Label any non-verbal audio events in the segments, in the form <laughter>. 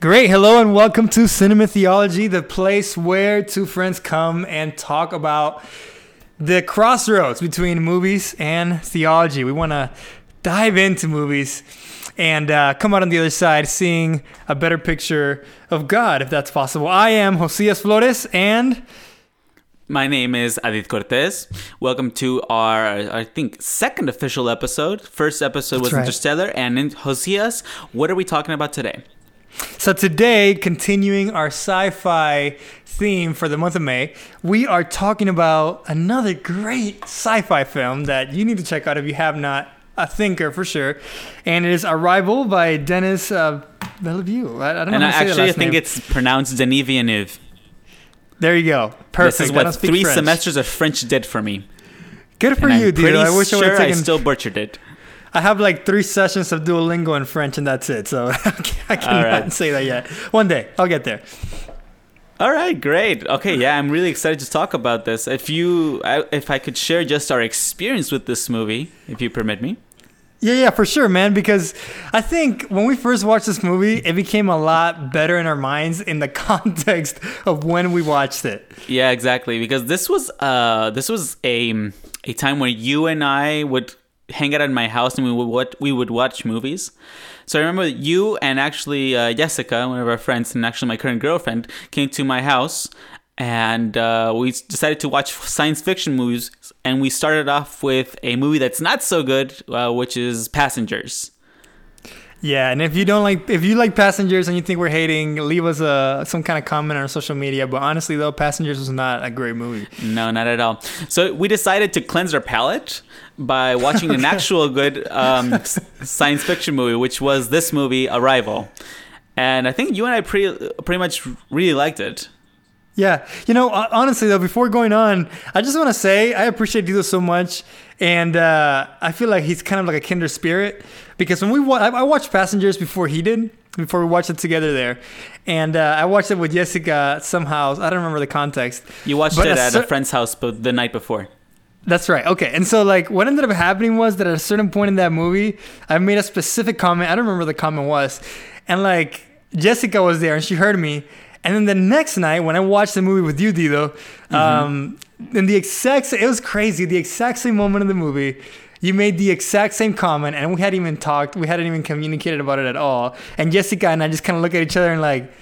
Great. Hello and welcome to Cinema Theology, the place where two friends come and talk about the crossroads between movies and theology. We want to dive into movies and uh, come out on the other side seeing a better picture of God, if that's possible. I am Josias Flores and. My name is Adit Cortez. Welcome to our, I think, second official episode. First episode That's was right. Interstellar, and in Josias, what are we talking about today? So today, continuing our sci-fi theme for the month of May, we are talking about another great sci-fi film that you need to check out if you have not. A thinker for sure, and it is Arrival by Dennis uh, Villeneuve. I, I don't know and how to say actually, I think name. it's pronounced Denis. There you go. Perfect. This is what three French. semesters of French did for me. Good for and you, dude. I wish I would sure have I still butchered it. I have like three sessions of Duolingo in French, and that's it. So <laughs> I cannot <laughs> right. say that yet. One day, I'll get there. All right, great. Okay, yeah, I'm really excited to talk about this. If you, I, if I could share just our experience with this movie, if you permit me. Yeah, yeah, for sure, man. Because I think when we first watched this movie, it became a lot better in our minds in the <laughs> context of when we watched it. Yeah, exactly. Because this was uh this was a a time where you and I would hang out at my house and we would what we would watch movies. So I remember you and actually uh, Jessica, one of our friends, and actually my current girlfriend, came to my house and uh, we decided to watch science fiction movies. And we started off with a movie that's not so good, uh, which is Passengers. Yeah, and if you don't like, if you like Passengers and you think we're hating, leave us a some kind of comment on our social media. But honestly, though, Passengers was not a great movie. No, not at all. So we decided to cleanse our palate by watching an <laughs> actual good um, science fiction movie, which was this movie, Arrival. And I think you and I pretty pretty much really liked it. Yeah, you know, honestly though, before going on, I just want to say I appreciate Dido so much, and uh, I feel like he's kind of like a kinder spirit because when we wa- I, I watched Passengers before he did, before we watched it together there, and uh, I watched it with Jessica somehow. I don't remember the context. You watched But it at cer- a friend's house but the night before. That's right. Okay. And so like what ended up happening was that at a certain point in that movie, I made a specific comment. I don't remember what the comment was. And like Jessica was there and she heard me. And then the next night when I watched the movie with you, Dido, um, in the exact it was crazy. The exact same moment in the movie, you made the exact same comment and we hadn't even talked, we hadn't even communicated about it at all. And Jessica and I just kind of look at each other and like,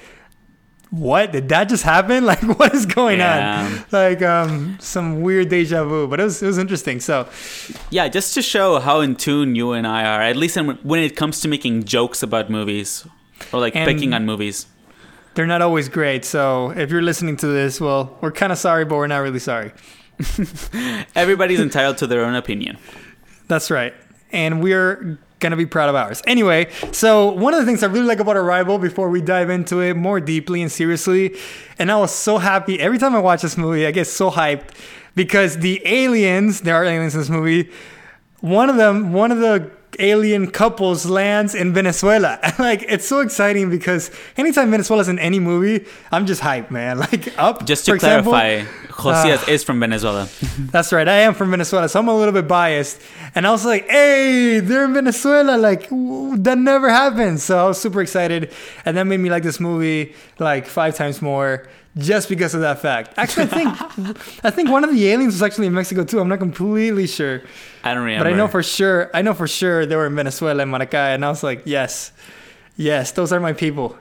what did that just happen? <laughs> Like, what is going Yeah. on? Like, um, some weird deja vu, but it was it was interesting. So, Yeah, just to show how in tune you and I are, at least when it comes to making jokes about movies or like picking on movies. They're not always great. So, if you're listening to this, well, we're kind of sorry, but we're not really sorry. <laughs> Everybody's entitled to their own opinion. That's right, and we're gonna be proud of ours. Anyway, so one of the things I really like about Arrival, before we dive into it more deeply and seriously, and I was so happy every time I watch this movie, I get so hyped because the aliens, there are aliens in this movie. One of them, one of the alien couples lands in Venezuela. <laughs> like it's so exciting because anytime Venezuela's in any movie, I'm just hyped, man. <laughs> Like up. Just to for example- clarify, uh, Josias is from Venezuela. <laughs> that's right. I am from Venezuela, so I'm a little bit biased. And I was like, "Hey, they're in Venezuela! Like that never happened." So I was super excited, and that made me like this movie like five times more just because of that fact. Actually, I think <laughs> I think one of the aliens was actually in Mexico too. I'm not completely sure, I don't remember. but I know for sure. I know for sure they were in Venezuela and Maracay, and I was like, "Yes, yes, those are my people.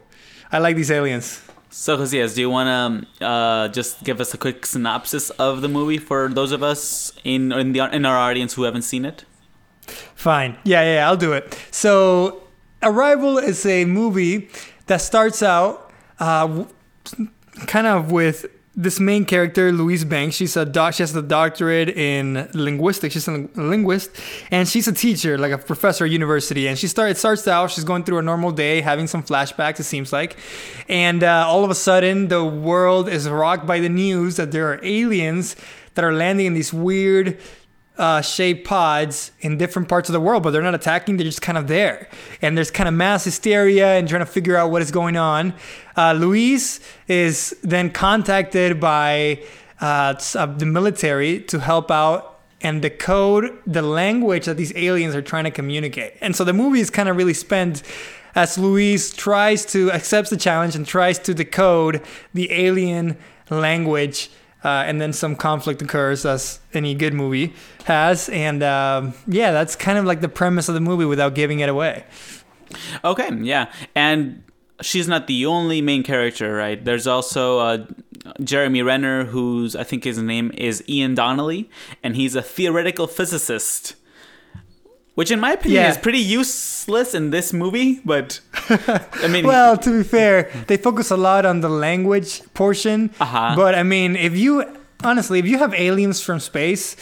I like these aliens." So, Josias, do you want to uh, just give us a quick synopsis of the movie for those of us in in, the, in our audience who haven't seen it? Fine. Yeah, yeah, yeah, I'll do it. So, Arrival is a movie that starts out uh, w- kind of with this main character, Louise Banks. She's a doc. She has a doctorate in linguistics. She's a ling- linguist, and she's a teacher, like a professor at university. And she start. It starts out. She's going through a normal day, having some flashbacks. It seems like, and uh, all of a sudden, the world is rocked by the news that there are aliens that are landing in these weird uh, shaped pods in different parts of the world, but they're not attacking. They're just kind of there. And there's kind of mass hysteria and trying to figure out what is going on. Uh, Louise is then contacted by uh, uh, the military to help out and decode the language that these aliens are trying to communicate. And so the movie is kind of really spent as Louise tries to accepts the challenge and tries to decode the alien language. Uh, and then some conflict occurs, as any good movie has. And um, yeah, that's kind of like the premise of the movie without giving it away. Okay, yeah. And she's not the only main character, right? There's also uh, Jeremy Renner, who's I think his name is Ian Donnelly, and he's a theoretical physicist. Which, in my opinion, Yeah. is pretty useless in this movie. But <laughs> I mean, Well, to be fair, they focus a lot on the language portion. Uh-huh. But I mean, if you honestly, if you have aliens from space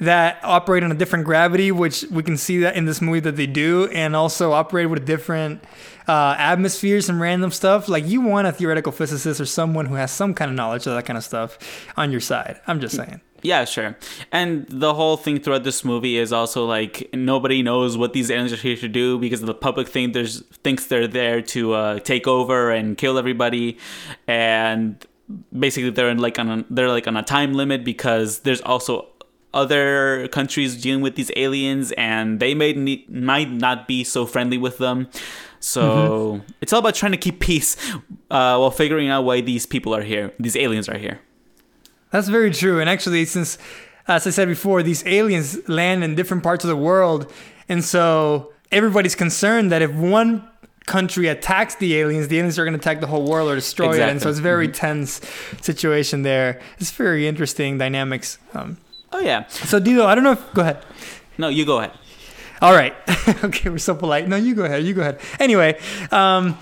that operate on a different gravity, which we can see that in this movie that they do, and also operate with different uh, atmospheres and random stuff, like you want a theoretical physicist or someone who has some kind of knowledge of that kind of stuff on your side. I'm just saying. Yeah, sure. And the whole thing throughout this movie is also like nobody knows what these aliens are here to do because the public think there's thinks they're there to uh, take over and kill everybody, and basically they're in like on a, they're like on a time limit because there's also other countries dealing with these aliens and they may ne- might not be so friendly with them. So it's all about trying to keep peace uh, while figuring out why these people are here. These aliens are here. That's very true. And actually, since, as I said before, these aliens land in different parts of the world. And so everybody's concerned that if one country attacks the aliens, the aliens are going to attack the whole world or destroy it. And so Exactly. it's a very tense situation there. It's very interesting dynamics. Um, Oh yeah. so, Dilo, I don't know if. Go ahead. No, you go ahead. All right. <laughs> okay, we're so polite. No, you go ahead. You go ahead. Anyway, um,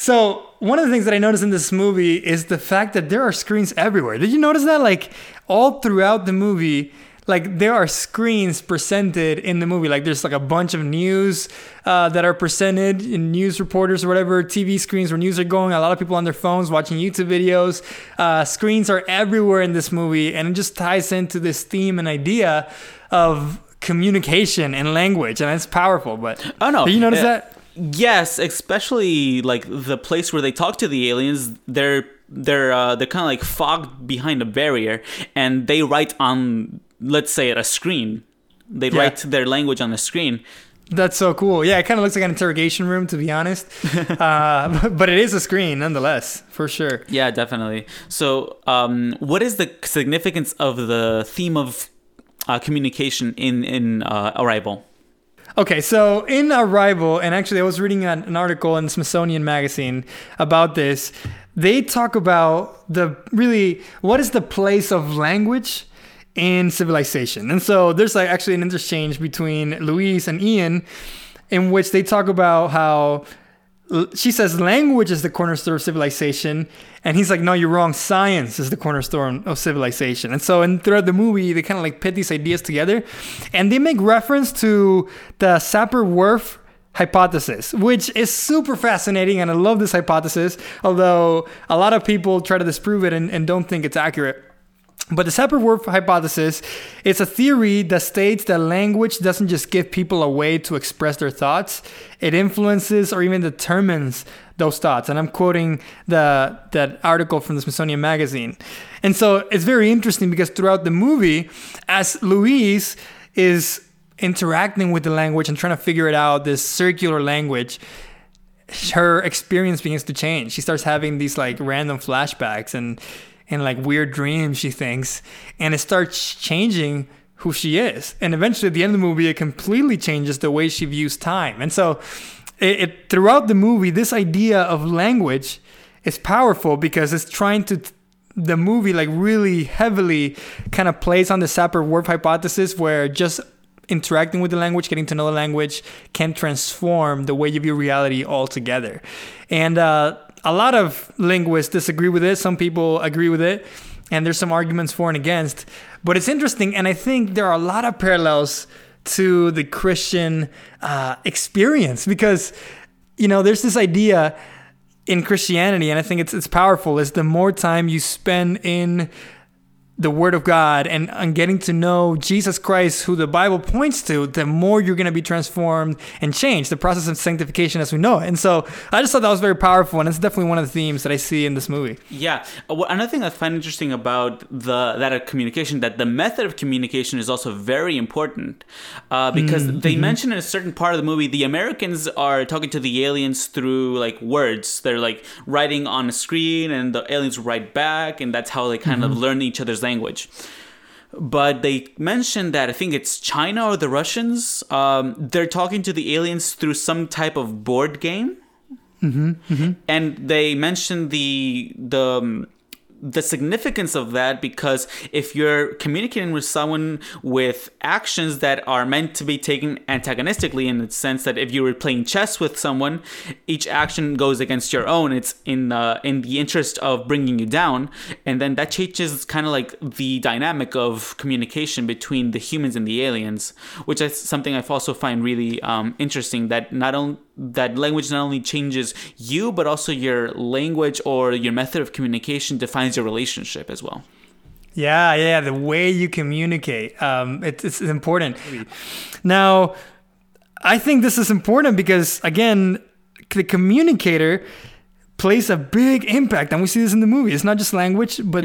so one of the things that I noticed in this movie is the fact that there are screens everywhere. Did you notice that? Like all throughout the movie, like there are screens presented in the movie. Like there's like a bunch of news uh, that are presented in news reporters or whatever, TV screens where news are going. A lot of people on their phones watching YouTube videos. Uh, screens are everywhere in this movie, and it just ties into this theme and idea of communication and language, and it's powerful. But Oh no. Did you notice Uh, that? Yes, especially like the place where they talk to the aliens. They're they're uh, they're kind of like fogged behind a barrier, and they write on let's say at a screen. They Yeah. write their language on the screen. That's so cool. Yeah, it kind of looks like an interrogation room, to be honest. <laughs> uh, <laughs> but it is a screen, nonetheless, for sure. Yeah, definitely. So, um, what is the significance of the theme of uh, communication in in uh, Arrival? Okay, so in Arrival, and actually I was reading an, article in Smithsonian Magazine about this. They talk about the really what is the place of language in civilization, and so there's like actually an interchange between Louise and Ian, in which they talk about how she says language is the cornerstone of civilization. And he's like no you're wrong. Science is the cornerstone of civilization. And so and throughout the movie they kind of like pit these ideas together and they make reference to the sapir-whorf hypothesis which is super fascinating and i love this hypothesis although a lot of people try to disprove it and, and don't think it's accurate but the Sapir-Whorf hypothesis is a theory that states that language doesn't just give people a way to express their thoughts; it influences or even determines those thoughts. And I'm quoting the that article from the Smithsonian Magazine. And so it's very interesting because throughout the movie, as Louise is interacting with the language and trying to figure it out, this circular language, her experience begins to change. She starts having these like random flashbacks and and like weird dreams she thinks and it starts changing who she is. And eventually at the end of the movie it completely changes the way she views time. And so it, it throughout the movie this idea of language is powerful because it's trying to the movie like really heavily kind of plays on the Sapir-Whorf hypothesis where just interacting with the language, getting to know the language can transform the way you view reality altogether. And uh, a lot of linguists disagree with it. Some people agree with it. And there's some arguments for and against. But it's interesting. And I think there are a lot of parallels to the Christian uh, experience because, you know, there's this idea in Christianity, and I think it's it's powerful, is the more time you spend in the Word of God and, and getting to know Jesus Christ, who the Bible points to, the more you're going to be transformed and changed. The process of sanctification as we know it. And so I just thought that was very powerful, and it's definitely one of the themes that I see in this movie. Yeah. Uh, well, Another thing I find interesting about the that of communication that the method of communication is also very important uh, because Mm-hmm. they mention in a certain part of the movie the Americans are talking to the aliens through like words. They're like writing on a screen, and the aliens write back, and that's how they kind of learn each other's language. But they mentioned that I think it's China or the Russians. Um, they're talking to the aliens through some type of board game and they mentioned the the um, the significance of that because if you're communicating with someone with actions that are meant to be taken antagonistically in the sense that if you were playing chess with someone each action goes against your own. It's in uh, in the interest of bringing you down. And then that changes kind of like the dynamic of communication between the humans and the aliens which is something i also find really um, interesting that not only that language not only changes you but also your language or your method of communication defines your relationship as well Yeah, yeah, the way you communicate, um, it, it's important. Now, I think this is important because again, the communicator plays a big impact, and we see this in the movie. It's not just language, but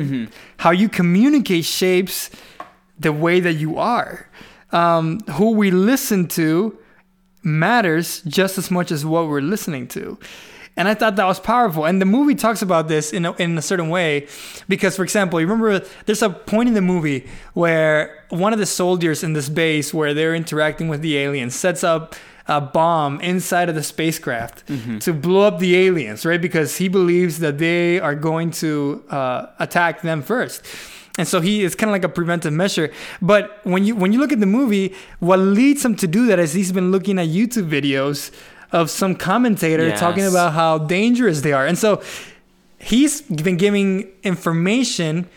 how you communicate shapes the way that you are. Um, who we listen to matters just as much as what we're listening to. And I thought that was powerful. And the movie talks about this in a, in a certain way because, for example, you remember there's a point in the movie where one of the soldiers in this base where they're interacting with the aliens sets up a bomb inside of the spacecraft to blow up the aliens, right? Because he believes that they are going to uh, attack them first and so he is kind of like a preventive measure. But when you when you look at the movie, what leads him to do that is he's been looking at YouTube videos of some commentator Yes. talking about how dangerous they are, and so he's been giving information.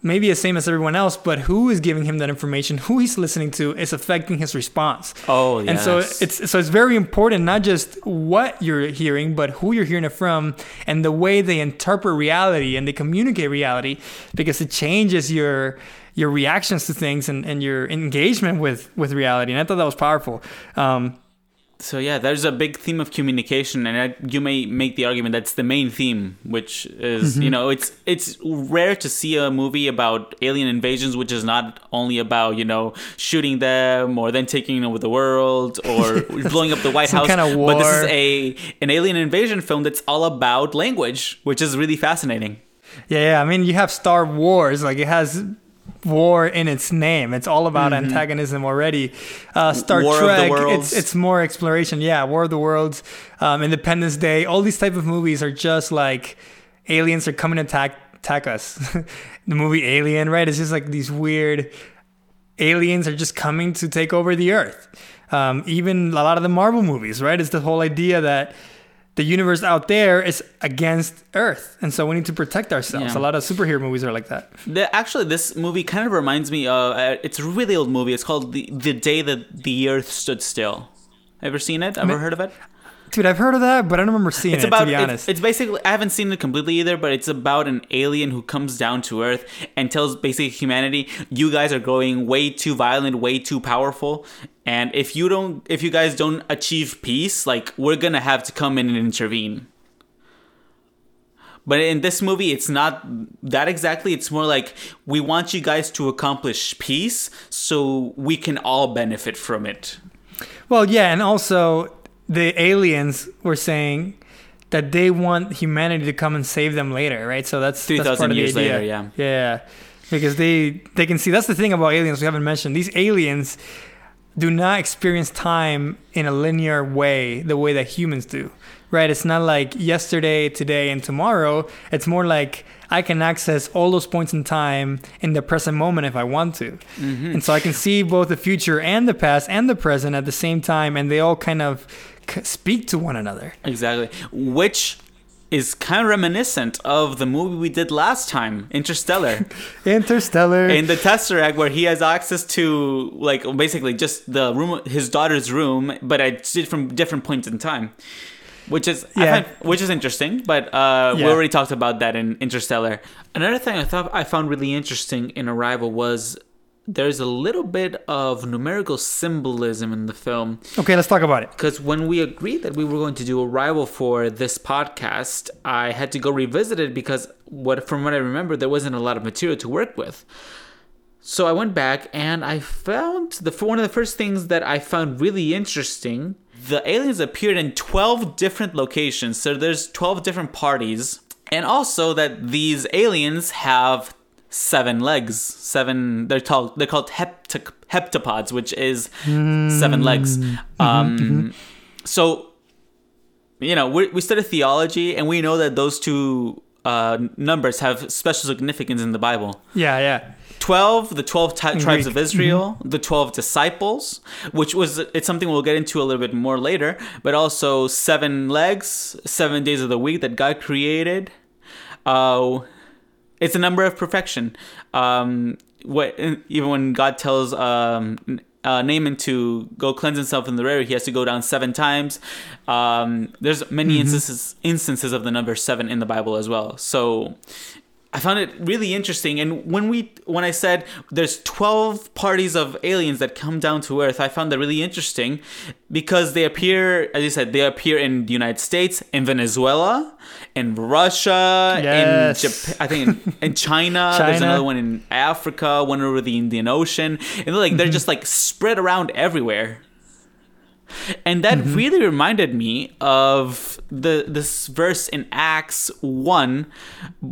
Maybe the same as everyone else, but who is giving him that information, who he's listening to, is affecting his response. Oh, yes. And so it's so it's very important not just what you're hearing, but who you're hearing it from, and the way they interpret reality and they communicate reality, because it changes your your reactions to things and, and your engagement with with reality. And I thought that was powerful. Um, So yeah, there's a big theme of communication, and I, you may make the argument that's the main theme, which is mm-hmm. you know it's it's rare to see a movie about alien invasions, which is not only about you know shooting them or then taking over the world or <laughs> blowing up the White Some House, kind of war. but this is a an alien invasion film that's all about language, which is really fascinating. yeah, yeah. I mean, you have Star Wars, like it has war in its name. It's all about antagonism already. Uh, Star Mm-hmm. War Trek, it's it's more exploration. Yeah, War of the Worlds, um, Independence Day. All these type of movies are just like aliens are coming to attack attack us. <laughs> the movie Alien, right? It's just like these weird aliens are just coming to take over the Earth. Um, even a lot of the Marvel movies, right? It's the whole idea that the universe out there is against Earth, and so we need to protect ourselves. Yeah. A lot of superhero movies are like that. The, actually, this movie kind of reminds me. of uh, it's a really old movie. It's called the the Day That the Earth Stood Still. Ever seen it? Ever heard of it? Dude, I've heard of that, but I don't remember seeing It's it. about to be it's, honest, it's basically I haven't seen it completely either, but it's about an alien who comes down to Earth and tells basically humanity, you guys are growing way too violent, way too powerful, and if you don't if you guys don't achieve peace, like we're gonna have to come in and intervene. But in this movie, it's not that exactly. It's more like we want you guys to accomplish peace so we can all benefit from it. Well, yeah, and also the aliens were saying that they want humanity to come and save them later, right? So that's that's 3,000 part of the years idea. later, yeah. yeah, because they they can see. That's the thing about aliens we haven't mentioned. These aliens do not experience time in a linear way the way that humans do, right? It's not like yesterday, today, and tomorrow. It's more like I can access all those points in time in the present moment if I want to. Mm-hmm. And so I can see both the future and the past and the present at the same time, and they all kind of speak to one another. Exactly. Which is kind of reminiscent of the movie we did last time, Interstellar. <laughs> Interstellar. in the Tesseract, where he has access to, like, basically just the room, his daughter's room, but at from different points in time. which is I Yeah. find, which is interesting. But uh, we already talked about that in Interstellar. Another thing I thought I found really interesting in Arrival was there's a little bit of numerical symbolism in the film Okay, let's talk about it. because when we agreed that we were going to do Arrival for this podcast, I had to go revisit it because what from what I remember, there wasn't a lot of material to work with. So I went back and I found the one of the first things that I found really interesting. The aliens appeared in 12 different locations. So there's 12 different parties. And also that these aliens have seven legs. Seven they're called they're called hepta, heptapods, which is seven legs. Um so you know, we we study theology and we know that those two uh, numbers have special significance in the Bible. Yeah, yeah. 12 the 12 ti- tribes Greek. of israel the 12 disciples which was it's something we'll get into a little bit more later but also seven legs seven days of the week that god created uh it's a number of perfection um what even when god tells um uh, Naaman to go cleanse himself in the river, he has to go down seven times. Um, there's many instances instances of the number seven in the Bible as well. So I found it really interesting. And when we when I said there's 12 parties of aliens that come down to Earth, I found that really interesting because they appear, as you said, they appear in the United States, in Venezuela, in Russia, Yes. in Japan, I think in, in China, There's another one in Africa, one over the Indian Ocean, and they're like they're mm-hmm. just like spread around everywhere. And that really reminded me of the this verse in Acts 1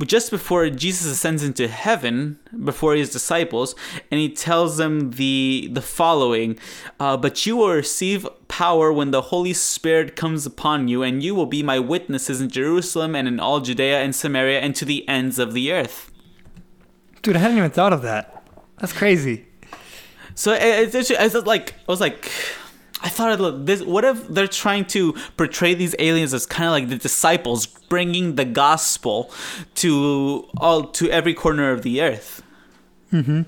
just before Jesus ascends into heaven before his disciples and he tells them the the following uh, but you will receive power when the Holy Spirit comes upon you and you will be my witnesses in Jerusalem and in all Judea and Samaria and to the ends of the earth. Dude, I hadn't even thought of that. That's crazy. So it- it's, it's, it's like I was like, I thought look, this. What if they're trying to portray these aliens as kind of like the disciples, bringing the gospel to all to every corner of the earth? Mm-hmm.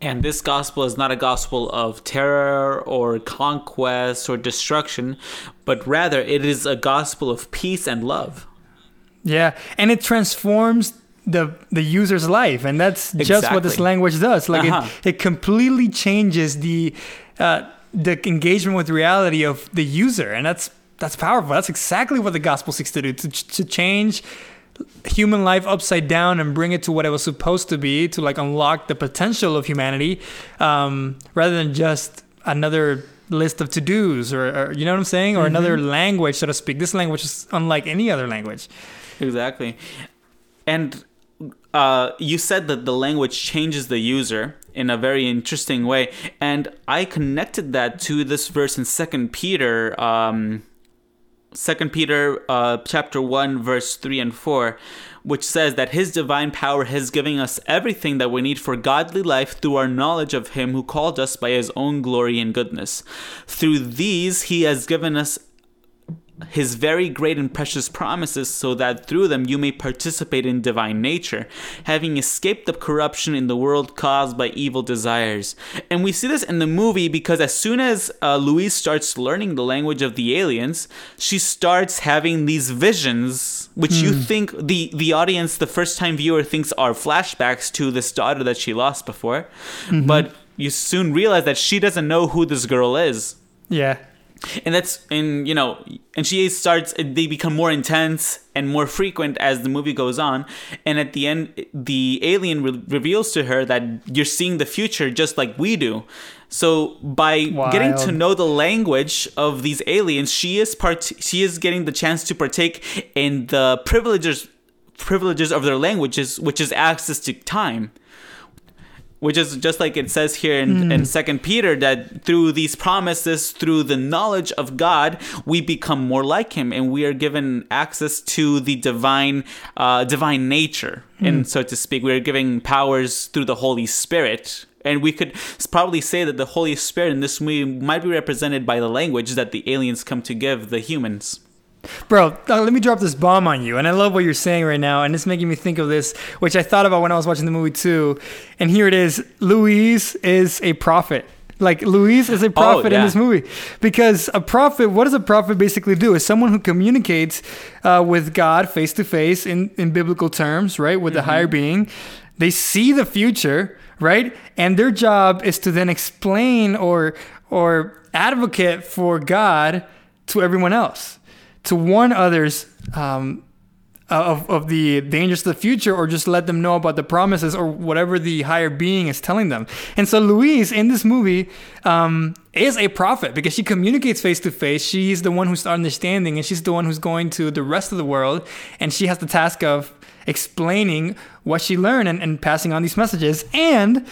And this gospel is not a gospel of terror or conquest or destruction, but rather it is a gospel of peace and love. Yeah, and it transforms the the user's life, and that's just what this language does. Like Uh-huh. it, it completely changes the uh, the engagement with reality of the user, and that's that's powerful. That's exactly what the gospel seeks to do to to change human life upside down and bring it to what it was supposed to be to like unlock the potential of humanity um, rather than just another list of to-dos or, or you know what i'm saying or another language so to speak this language is unlike any other language Exactly. And uh, you said that the language changes the user in a very interesting way, and I connected that to this verse in Second Peter, um, Second Peter, uh, chapter one, verse three and four, which says that His divine power has given us everything that we need for godly life through our knowledge of Him who called us by His own glory and goodness. Through these, He has given us his very great and precious promises so that through them you may participate in divine nature, having escaped the corruption in the world caused by evil desires. And we see this in the movie because as soon as uh, Louise starts learning the language of the aliens, she starts having these visions, which you think the, the audience, the first time viewer, thinks are flashbacks to this daughter that she lost before. But you soon realize that she doesn't know who this girl is yeah and that's and you know and she starts they become more intense and more frequent as the movie goes on. And at the end the alien re- reveals to her that you're seeing the future just like we do. So by getting to know the language of these aliens she is part she is getting the chance to partake in the privileges privileges of their languages which is access to time which is just like it says here in, in second peter that through these promises through the knowledge of god we become more like him and we are given access to the divine uh, divine nature. And so to speak we are given powers through the holy spirit. And we could probably say that the holy spirit in this movie might be represented by the language that the aliens come to give the humans Bro, uh, let me drop this bomb on you. And I love what you're saying right now. And it's making me think of this, which I thought about when I was watching the movie too. And here it is Louise is a prophet. Like Louise is a prophet in yeah. this movie because a prophet. What does a prophet basically do? Is someone who communicates uh, with God face to face in in biblical terms, right? With the higher being, they see the future, right? And their job is to then explain or or advocate for God to everyone else, to warn others. Um, of, of the dangers of the future or just let them know about the promises or whatever the higher being is telling them. And so Louise in this movie um, is a prophet because she communicates face to face. She's the one who's understanding and she's the one who's going to the rest of the world and she has the task of explaining what she learned and, and passing on these messages. And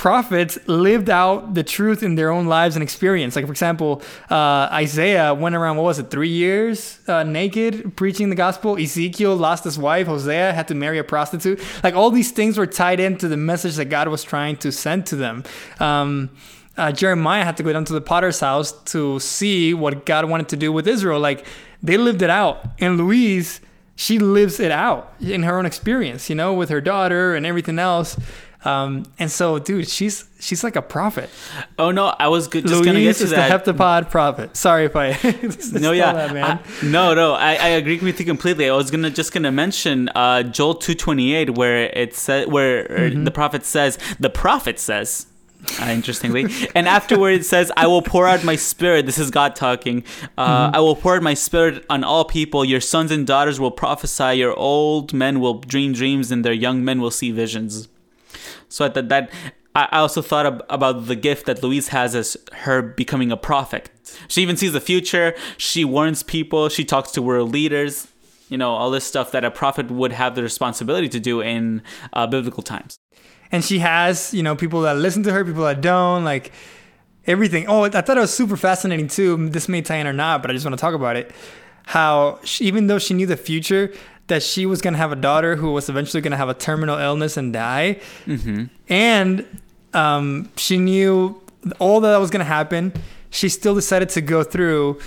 prophets lived out the truth in their own lives and experience. Like, for example, uh, Isaiah went around, what was it, three years uh, naked preaching the gospel. Ezekiel lost his wife. Hosea had to marry a prostitute. Like, all these things were tied into the message that God was trying to send to them. Um, uh, Jeremiah had to go down to the potter's house to see what God wanted to do with Israel. Like, they lived it out. And Louise, she lives it out in her own experience, you know, with her daughter and everything else. Um, and so, dude, she's she's like a prophet. Oh no, I was good, just Louise gonna get to is that. the heptapod prophet. Sorry if I <laughs> no, yeah, that, man. I- no, no. I, I agree with you completely. I was gonna just gonna mention uh, Joel two twenty eight, where it said where uh, Mm-hmm. the prophet says the prophet says. Uh, interestingly, and afterward it says, "I will pour out my spirit." This is God talking. Uh, Mm-hmm. I will pour out my spirit on all people. Your sons and daughters will prophesy. Your old men will dream dreams, and their young men will see visions. So that that I I also thought ab- about the gift that Louise has as her becoming a prophet. She even sees the future. She warns people. She talks to world leaders. You know all this stuff that a prophet would have the responsibility to do in uh, biblical times. and she has you know people that listen to her, people that don't, like everything. Oh, I thought it was super fascinating too. This may tie in or not, but I just want to talk about it. How she, even though she knew the future, that she was gonna have a daughter who was eventually gonna have a terminal illness and die, and um, she knew all that was gonna happen. She still decided to go through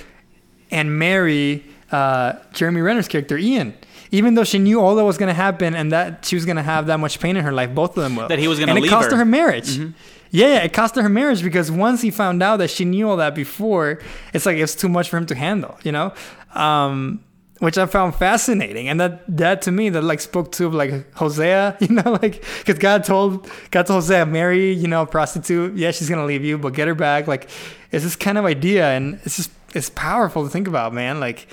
and marry uh, Jeremy Renner's character Ian. Even though she knew all that was going to happen and that she was going to have that much pain in her life, both of them will. That he was gonna and it cost her, her. marriage. Yeah, yeah, it cost her her marriage because once he found out that she knew all that before, it's like it's too much for him to handle, you know. Um, which I found fascinating, and that that to me that like spoke to like Hosea, <laughs> you know, like because God told God told Hosea, marry, you know, a prostitute. Yeah, she's gonna leave you, but get her back. Like, it's this kind of idea, and it's just it's powerful to think about, man. Like,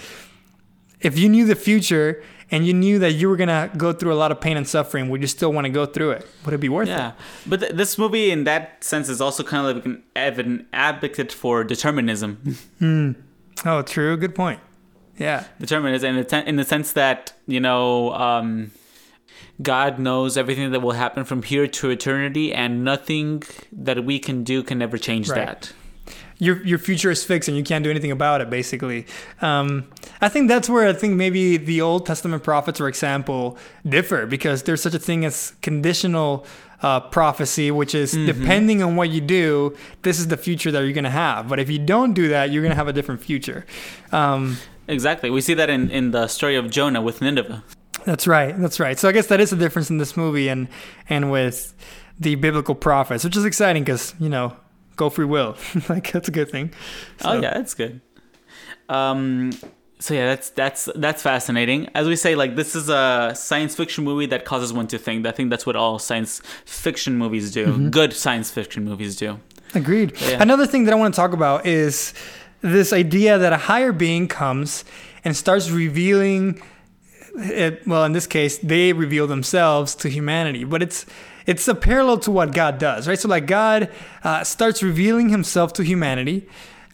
if you knew the future and you knew that you were gonna go through a lot of pain and suffering, would you still want to go through it? Would it be worth Yeah, it? Yeah, but th- this movie, in that sense, is also kind of like an, an advocate for determinism. Hmm. Oh, true. Good point. Yeah. determinism in the, ten- in the sense that you know um, God knows everything that will happen from here to eternity, and nothing that we can do can ever change Right. that. your your future is fixed and you can't do anything about it basically um, i think that's where i think maybe the old testament prophets for example differ because there's such a thing as conditional uh, prophecy which is depending on what you do this is the future that you're going to have but if you don't do that you're going to have a different future um, Exactly, we see that in, in the story of Jonah with Nineveh. that's right that's right so i guess that is a difference in this movie and and with the biblical prophets which is exciting because you know go free will <laughs> like that's a good thing Oh yeah, that's good. Um, so yeah, that's that's that's fascinating. As we say, like this is a science fiction movie that causes one to think. I think that's what all science fiction movies do. Mm-hmm. Good science fiction movies do. Agreed. Yeah. Another thing that I want to talk about is this idea that a higher being comes and starts revealing it, well in this case they reveal themselves to humanity. But it's it's a parallel to what god does right? So like god uh, starts revealing himself to humanity.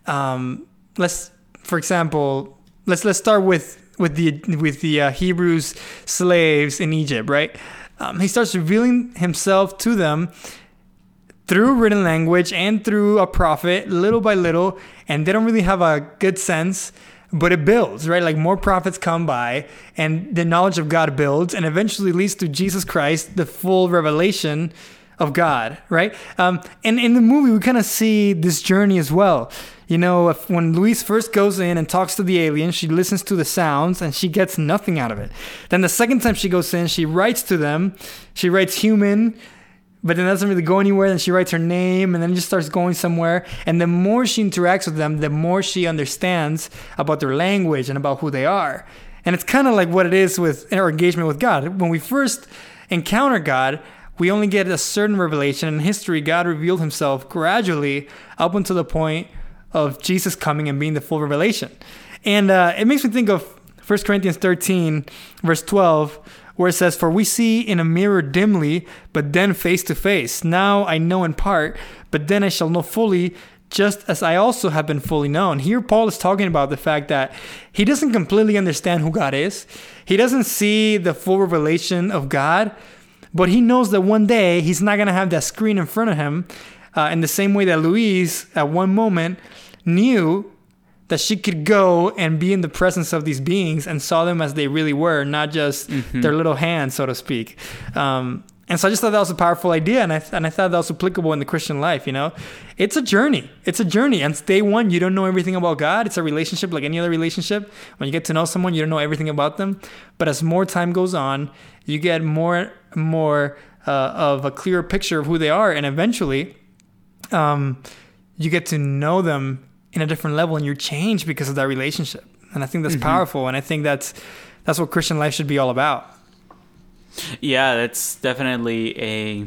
Um, let's for example let's let's start with with the with the uh, hebrews slaves in egypt right? Um, he starts revealing himself to them through written language and through a prophet little by little and they don't really have a good sense but it builds right? Like more prophets come by and the knowledge of god builds and eventually leads to jesus christ the full revelation of god right? Um, and in the movie we kind of see this journey as well. You know when louise first goes in and talks to the alien she listens to the sounds and she gets nothing out of it. Then the second time she goes in she writes to them. She writes human but then it doesn't really go anywhere. Then she writes her name, and then it just starts going somewhere. And the more she interacts with them, the more she understands about their language and about who they are. And it's kind of like what it is with our engagement with God. When we first encounter God, we only get a certain revelation. In history, God revealed himself gradually up until the point of Jesus coming and being the full revelation. And uh, it makes me think of 1 Corinthians 13, verse 12, where it says, For we see in a mirror dimly, but then face to face. Now I know in part, but then I shall know fully, just as I also have been fully known. Here, Paul is talking about the fact that he doesn't completely understand who God is, he doesn't see the full revelation of God, but he knows that one day he's not going to have that screen in front of him. Uh, in the same way that Louise, at one moment, knew that she could go and be in the presence of these beings and saw them as they really were, not just mm-hmm. their little hands, so to speak. Um, and so I just thought that was a powerful idea, and I and I thought that was applicable in the Christian life. You know, it's a journey. It's a journey, and day one, you don't know everything about God. It's a relationship like any other relationship. When you get to know someone, you don't know everything about them. But as more time goes on, you get more more uh, of a clearer picture of who they are, and eventually, um, you get to know them in a different level and you're changed because of that relationship. And I think that's mm-hmm. powerful. And I think that's that's what Christian life should be all about. Yeah, that's definitely a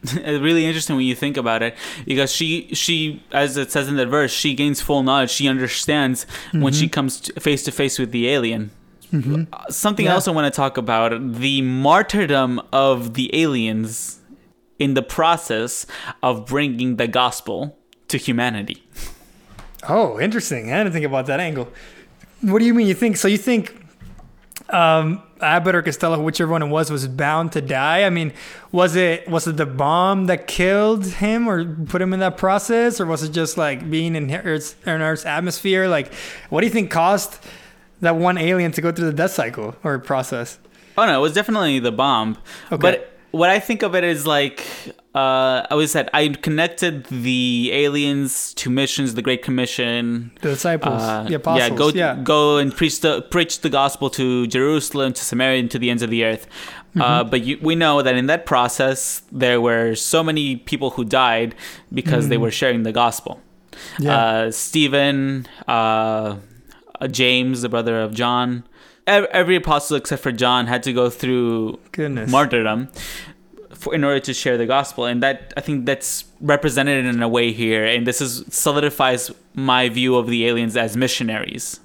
<laughs> really interesting when you think about it because she she as it says in that verse she gains full knowledge she understands mm-hmm. when she mm-hmm. comes face to face with the alien mm-hmm. Uh, something yeah. else i want to talk about the martyrdom of the aliens in the process of bringing the gospel to humanity Oh, interesting. I didn't think about that angle. What do you mean? You think so? You think um, Abbott or Costello, whichever one it was, was bound to die? I mean, was it was it the bomb that killed him or put him in that process, or was it just like being in Earth's, in Earth's atmosphere? Like, what do you think caused that one alien to go through the death cycle or process? Oh no, it was definitely the bomb. Okay. But what I think of it is like uh, I always said I connected the aliens to missions, the Great Commission, the disciples, uh, the apostles. Yeah, go yeah. go and preach the preach the gospel to Jerusalem, to Samaria, and to the ends of the earth. Uh, mm-hmm. Uh, but you, we know that in that process there were so many people who died because mm-hmm. they were sharing the gospel. Yeah. Uh, Stephen, uh, James, the brother of John, every apostle except for John had to go through Goodness. martyrdom for, in order to share the gospel. And that i think that's represented in a way here. And this is solidifies my view of the aliens as missionaries.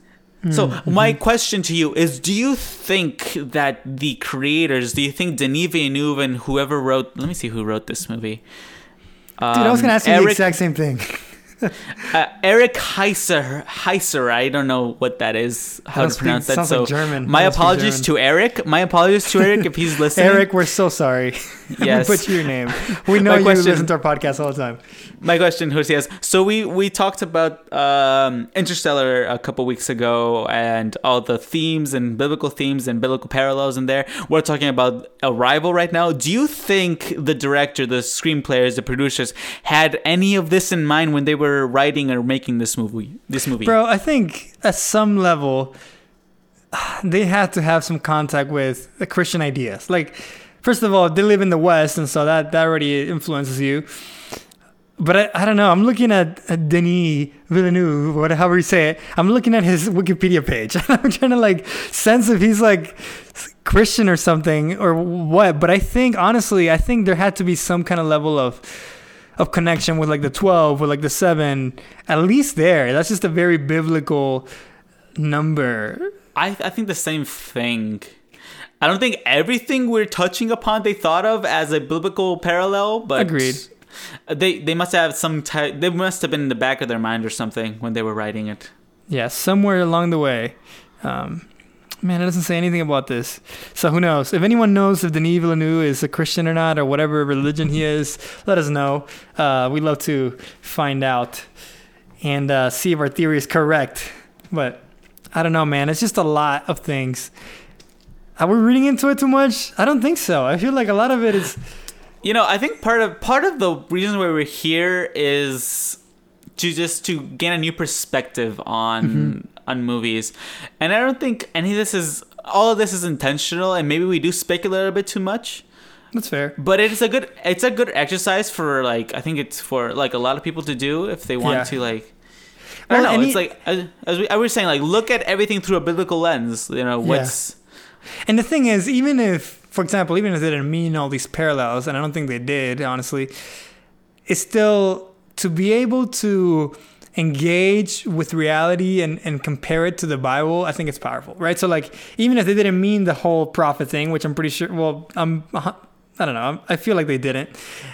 So mm-hmm. my question to you is do you think that the creators do you think denis villeneuve and whoever wrote let me see who wrote this movie. Um, dude i was gonna ask you the exact same thing <laughs> uh, Eric Heiser, Heiser, I don't know what that is, how to pronounce that. So, like German. my apologies to Eric. My apologies to Eric if he's <laughs> listening. Eric, we're so sorry. <laughs> Yes, we put your name. We know you question, listen to our podcast all the time. My question, Josias. So we we talked about um, Interstellar a couple weeks ago and all the themes and biblical themes and biblical parallels in there. We're talking about Arrival right now. Do you think the director, the screenplayers, the producers had any of this in mind when they were were writing or making this movie? This movie, bro. I think at some level, they had to have some contact with the Christian ideas. Like, first of all, they live in the West, and so that that already influences you. But I, I don't know. I'm looking at, at Denis Villeneuve, whatever you say it. I'm looking at his Wikipedia page. <laughs> I'm trying to like sense if he's like Christian or something or what. But I think honestly, I think there had to be some kind of level of of connection with like the 12 with like the 7 at least there. That's just a very biblical number. I i think the same thing. I don't think everything we're touching upon they thought of as a biblical parallel but agreed. they they must have some type they must have been in the back of their mind or something when they were writing it. Yeah somewhere along the way. Um, Man, it doesn't say anything about this. So who knows? If anyone knows if Denis Villeneuve is a Christian or not, or whatever religion he is, let us know. Uh, we'd love to find out and uh, see if our theory is correct. But I don't know, man. It's just a lot of things. Are we reading into it too much? I don't think so. I feel like a lot of it is. You know, I think part of part of the reason why we're here is to just to gain a new perspective on mm-hmm on movies, and I don't think any of this is all of this is intentional, and maybe we do speculate a bit too much. That's fair. but it's a good it's a good exercise for like I think it's for like a lot of people to do if they want Yeah. to like I don't Well, know. and It's like as, as we, I was saying, like look at everything through a biblical lens. You know what's And the thing is, even if, for example, even if they didn't mean all these parallels, and I don't think they did, honestly, it's still to be able to engage with reality and, and compare it to the Bible, I think it's powerful, right? So, like, even if they didn't mean the whole prophet thing, which I'm pretty sure, well, I'm, I don't know, I feel like they didn't.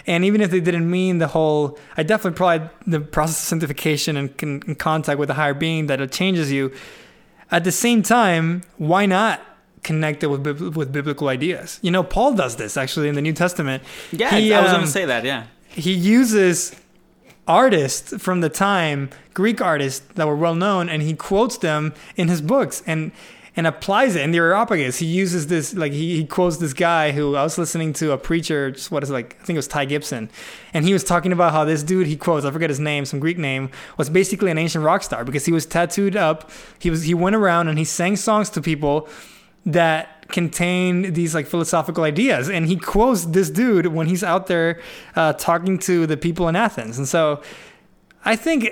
And even if they didn't mean the whole, I definitely probably the process of sanctification and in contact with the higher being that it changes you. At the same time, why not connect it with with biblical ideas? You know, Paul does this actually in the New Testament. yeah. He, I was um, gonna say that. Yeah. He uses artists from the time, Greek artists that were well known, and he quotes them in his books and and applies it in the Areopagus. He uses this like he, he quotes this guy who I was listening to a preacher, just what is it, like I think it was Ty Gibson, and he was talking about how this dude he quotes, I forget his name, some Greek name, was basically an ancient rock star because he was tattooed up. He was he went around and he sang songs to people that contain these like philosophical ideas. And he quotes this dude when he's out there uh, talking to the people in athens. And so i think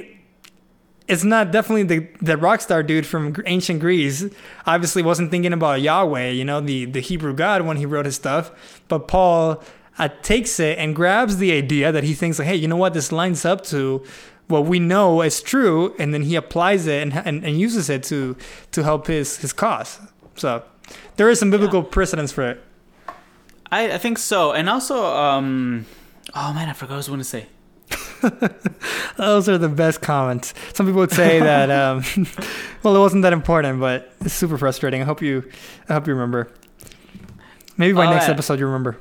it's not definitely the, the rock star dude from ancient greece. Obviously wasn't thinking about yahweh you know the, the hebrew god when he wrote his stuff. But paul uh, takes it and grabs the idea that he thinks like hey you know what? This lines up to what we know is true. And then he applies it and, and, and uses it to to help his his cause. So there is some biblical precedence for it. I, I think so, and also, um, oh man, I forgot what I was going to say. <laughs> Those are the best comments. Some people would say that, <laughs> um, <laughs> well, it wasn't that important, but it's super frustrating. I hope you, I hope you remember. Maybe by Oh, next yeah. episode you remember.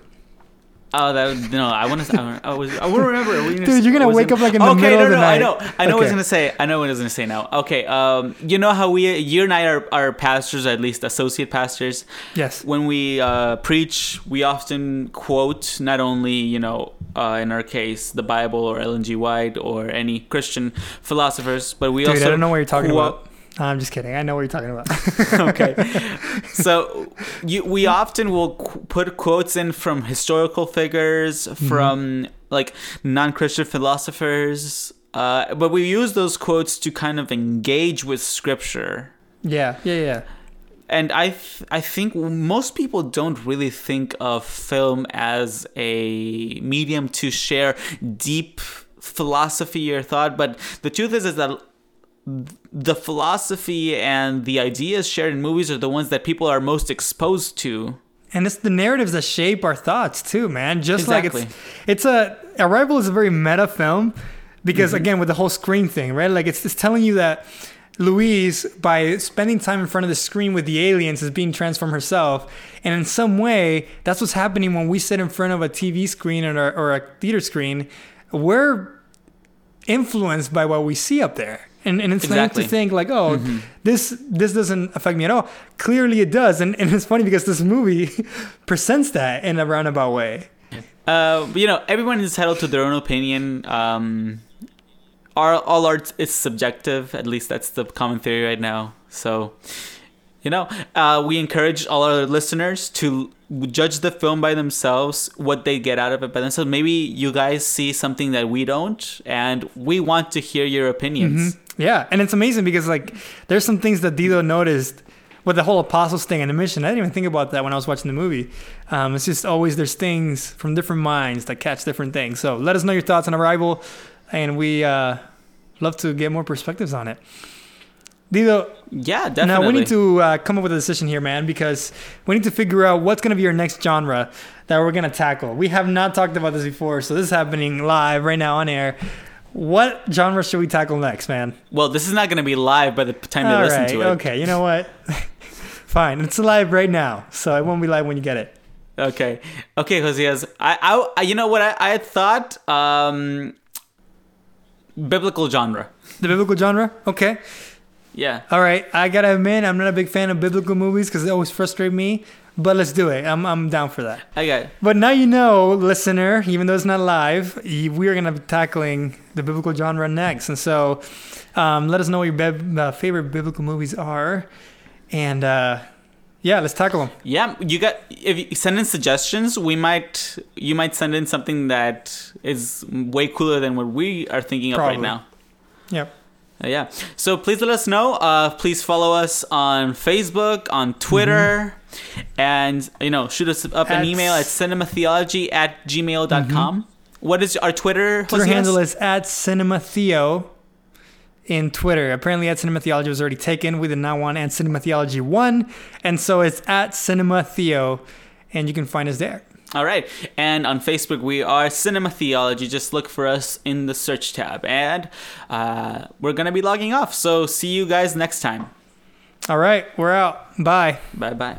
Oh, that no, I want to. I, was. I want to remember. You Dude, you're gonna wake it- up, like, in the okay, middle no, of the no, night. I know. I know what I was gonna say. I know what I was gonna say now. Okay. Um, you know how we, you and I are, are pastors, at least associate pastors. Yes. When we uh, preach, we often quote not only, you know, uh, in our case, the Bible or Ellen G. White or any Christian philosophers, but we Dude, also I don't know what you're talking quote- about. I'm just kidding. I know what you're talking about. <laughs> okay. <laughs> So you, we often will qu- put quotes in from historical figures, Mm-hmm. from like non-Christian philosophers, uh, but we use those quotes to kind of engage with scripture. yeah, yeah, yeah. And I, th- I think most people don't really think of film as a medium to share deep philosophy or thought. But the truth is, is that the philosophy and the ideas shared in movies are the ones that people are most exposed to. And it's the narratives that shape our thoughts too, man. Just like it's it's a Arrival is a very meta film because Mm-hmm. again with the whole screen thing, right? Like it's, it's telling you that Louise, by spending time in front of the screen with the aliens, is being transformed herself. And in some way, that's what's happening when we sit in front of a TV screen or, or a theater screen. We're influenced by what we see up there. And, and it's Exactly. nice to think like, oh, this this doesn't affect me at all. Clearly it does. And, and it's funny because this movie <laughs> presents that in a roundabout way. Uh, you know, everyone is entitled to their own opinion. Um, our, all art is subjective. At least that's the common theory right now. So, you know, uh, we encourage all our listeners to judge the film by themselves, what they get out of it by themselves. Maybe you guys see something that we don't, and we want to hear your opinions. Yeah, and it's amazing because like there's some things that Dido noticed with the whole apostles thing and the mission. I didn't even think about that when I was watching the movie. Um, it's just always there's things from different minds that catch different things. So let us know your thoughts on Arrival, and we uh, love to get more perspectives on it. Dido, Yeah, definitely. now we need to uh, come up with a decision here, man, because we need to figure out what's going to be your next genre that we're going to tackle. We have not talked about this before, so this is happening live right now on air. What genre should we tackle next, man? Well, this is not going to be live by the time you All listen right, to it. Okay, you know what? <laughs> Fine, it's live right now, so it won't be live when you get it. Okay. Okay, Josias. I, I, I, you know what? I, I thought um, biblical genre. The biblical genre? Okay. Yeah. All right, I gotta admit, I'm not a big fan of biblical movies because they always frustrate me, but let's do it. I'm, I'm down for that. Got. But now you know, listener, even though it's not live, we're going to be tackling the biblical genre next. And so um, let us know what your bib- uh, favorite biblical movies are. And uh, Yeah, let's tackle them. Yeah, you got if you send in suggestions, we might you might send in something that is way cooler than what we are thinking of right now. Yep. Uh, yeah. So please let us know. Uh, please follow us on Facebook, on Twitter, and you know, shoot us up an At email at cinematheology at gmail.com. What is our Twitter? Twitter handle is at Cinema Theo in Twitter. Apparently, at Cinema Theology was already taken. We did not want at Cinema Theology 1. And so it's at Cinema Theo. And you can find us there. All right. And on Facebook, we are Cinema Theology. Just look for us in the search tab. And uh, we're going to be logging off. So see you guys next time. All right, we're out. Bye. Bye bye.